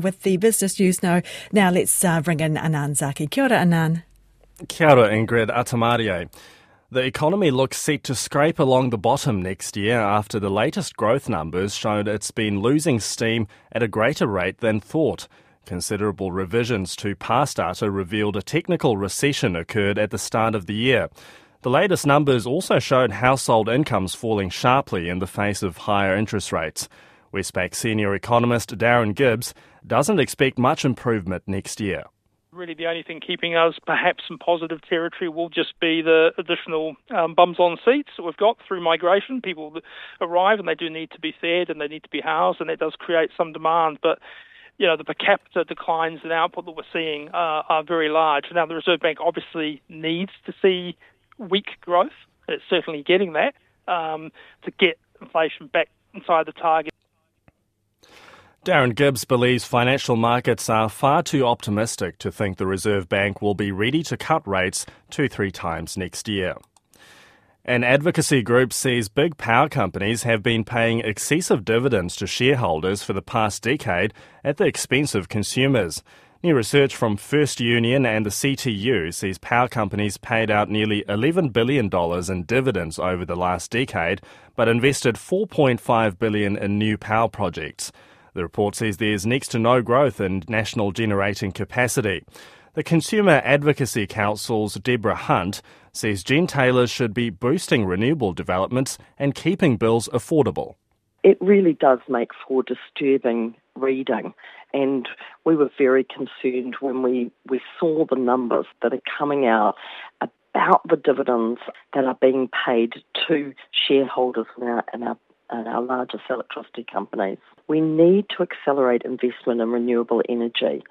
with the business news now. Now let's uh, bring in Anan Zaki. Kia ora, Anan. Kia ora, Ingrid Atamarie. The economy looks set to scrape along the bottom next year after the latest growth numbers showed it's been losing steam at a greater rate than thought. Considerable revisions to past data revealed a technical recession occurred at the start of the year. The latest numbers also showed household incomes falling sharply in the face of higher interest rates. Westpac senior economist Darren Gibbs doesn't expect much improvement next year. Really, the only thing keeping us perhaps in positive territory will just be the additional um, bums on seats that we've got through migration. People arrive and they do need to be fed and they need to be housed, and that does create some demand. But you know, the per capita declines in output that we're seeing uh, are very large. Now, the Reserve Bank obviously needs to see weak growth. It's certainly getting that um, to get inflation back inside the target. Darren Gibbs believes financial markets are far too optimistic to think the Reserve Bank will be ready to cut rates two, three times next year. An advocacy group says big power companies have been paying excessive dividends to shareholders for the past decade at the expense of consumers. New research from First Union and the CTU sees power companies paid out nearly $11 billion in dividends over the last decade, but invested 4.5 billion in new power projects. The report says there's next to no growth in national generating capacity. The Consumer Advocacy Council's Deborah Hunt says gentailers should be boosting renewable developments and keeping bills affordable. It really does make for disturbing reading. And we were very concerned when we, we saw the numbers that are coming out about the dividends that are being paid to shareholders in our, in our and our largest electricity companies. We need to accelerate investment in renewable energy,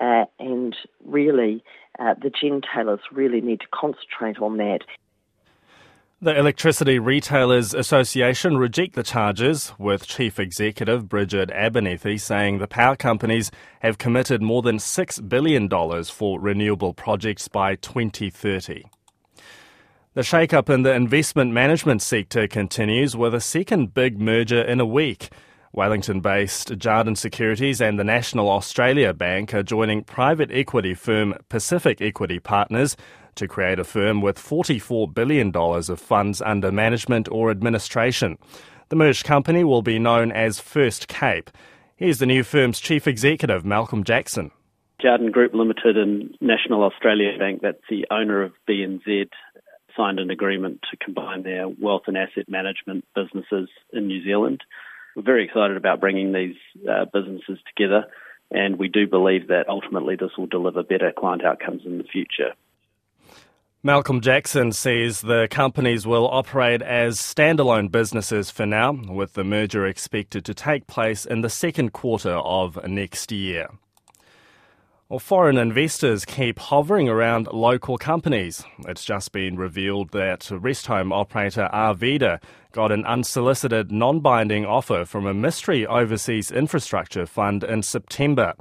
uh, and really, uh, the gentailers really need to concentrate on that. The Electricity Retailers Association reject the charges, with Chief Executive Bridget Abernethy saying the power companies have committed more than $6 billion for renewable projects by 2030. The shake-up in the investment management sector continues with a second big merger in a week. Wellington-based Jarden Securities and the National Australia Bank are joining private equity firm Pacific Equity Partners to create a firm with $44 billion of funds under management or administration. The merged company will be known as First Cape. Here's the new firm's chief executive, Malcolm Jackson. Jarden Group Limited and National Australia Bank, that's the owner of BNZ, signed an agreement to combine their wealth and asset management businesses in New Zealand. We're very excited about bringing these uh, businesses together, and we do believe that ultimately this will deliver better client outcomes in the future. Malcolm Jackson says the companies will operate as standalone businesses for now, with the merger expected to take place in the second quarter of next year. Well, foreign investors keep hovering around local companies. It's just been revealed that rest home operator Arvida got an unsolicited, non binding offer from a mystery overseas infrastructure fund in September.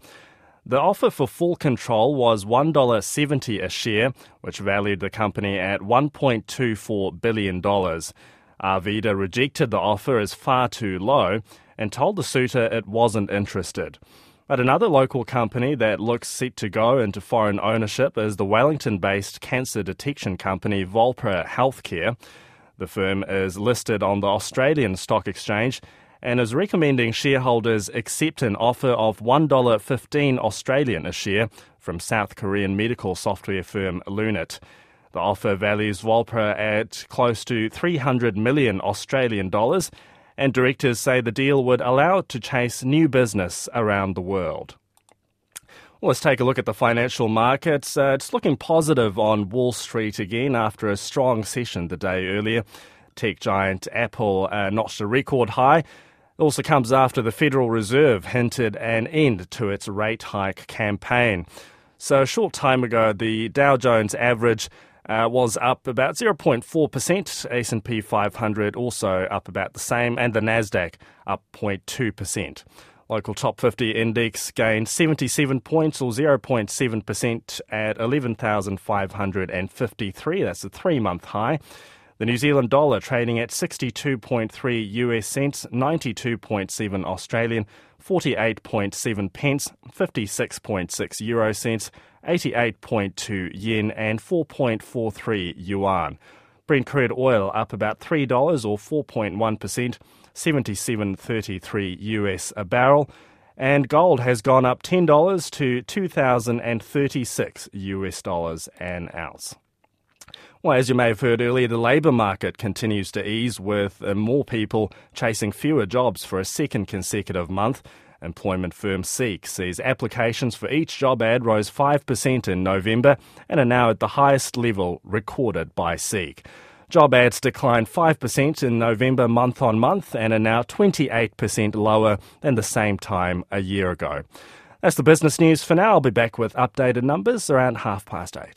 The offer for full control was $1.70 a share, which valued the company at $1.24 billion. Arvida rejected the offer as far too low and told the suitor it wasn't interested. But another local company that looks set to go into foreign ownership is the Wellington based cancer detection company Volpara Healthcare. The firm is listed on the Australian Stock Exchange and is recommending shareholders accept an offer of $1.15 Australian a share from South Korean medical software firm Lunit. The offer values Volpara at close to 300 million Australian dollars and directors say the deal would allow it to chase new business around the world. Well, let's take a look at the financial markets. Uh, it's looking positive on Wall Street again after a strong session the day earlier. Tech giant Apple uh, notched a record high. It also comes after the Federal Reserve hinted an end to its rate hike campaign. So, a short time ago, the Dow Jones average uh, was up about 0.4%. S&P 500 also up about the same, and the Nasdaq up 0.2%. Local top 50 index gained 77 points or 0.7% at 11,553. That's a three month high. The New Zealand dollar trading at 62.3 US cents, 92.7 Australian, 48.7 pence, 56.6 euro cents, 88.2 yen, and 4.43 yuan. Brent crude oil up about $3 or 4.1%, 77.33 US a barrel. And gold has gone up $10 to 2036 US dollars an ounce. Well, as you may have heard earlier, the labour market continues to ease with uh, more people chasing fewer jobs for a second consecutive month. Employment firm Seek says applications for each job ad rose 5% in November and are now at the highest level recorded by Seek. Job ads declined 5% in November month on month and are now 28% lower than the same time a year ago. That's the business news for now. I'll be back with updated numbers around half past eight.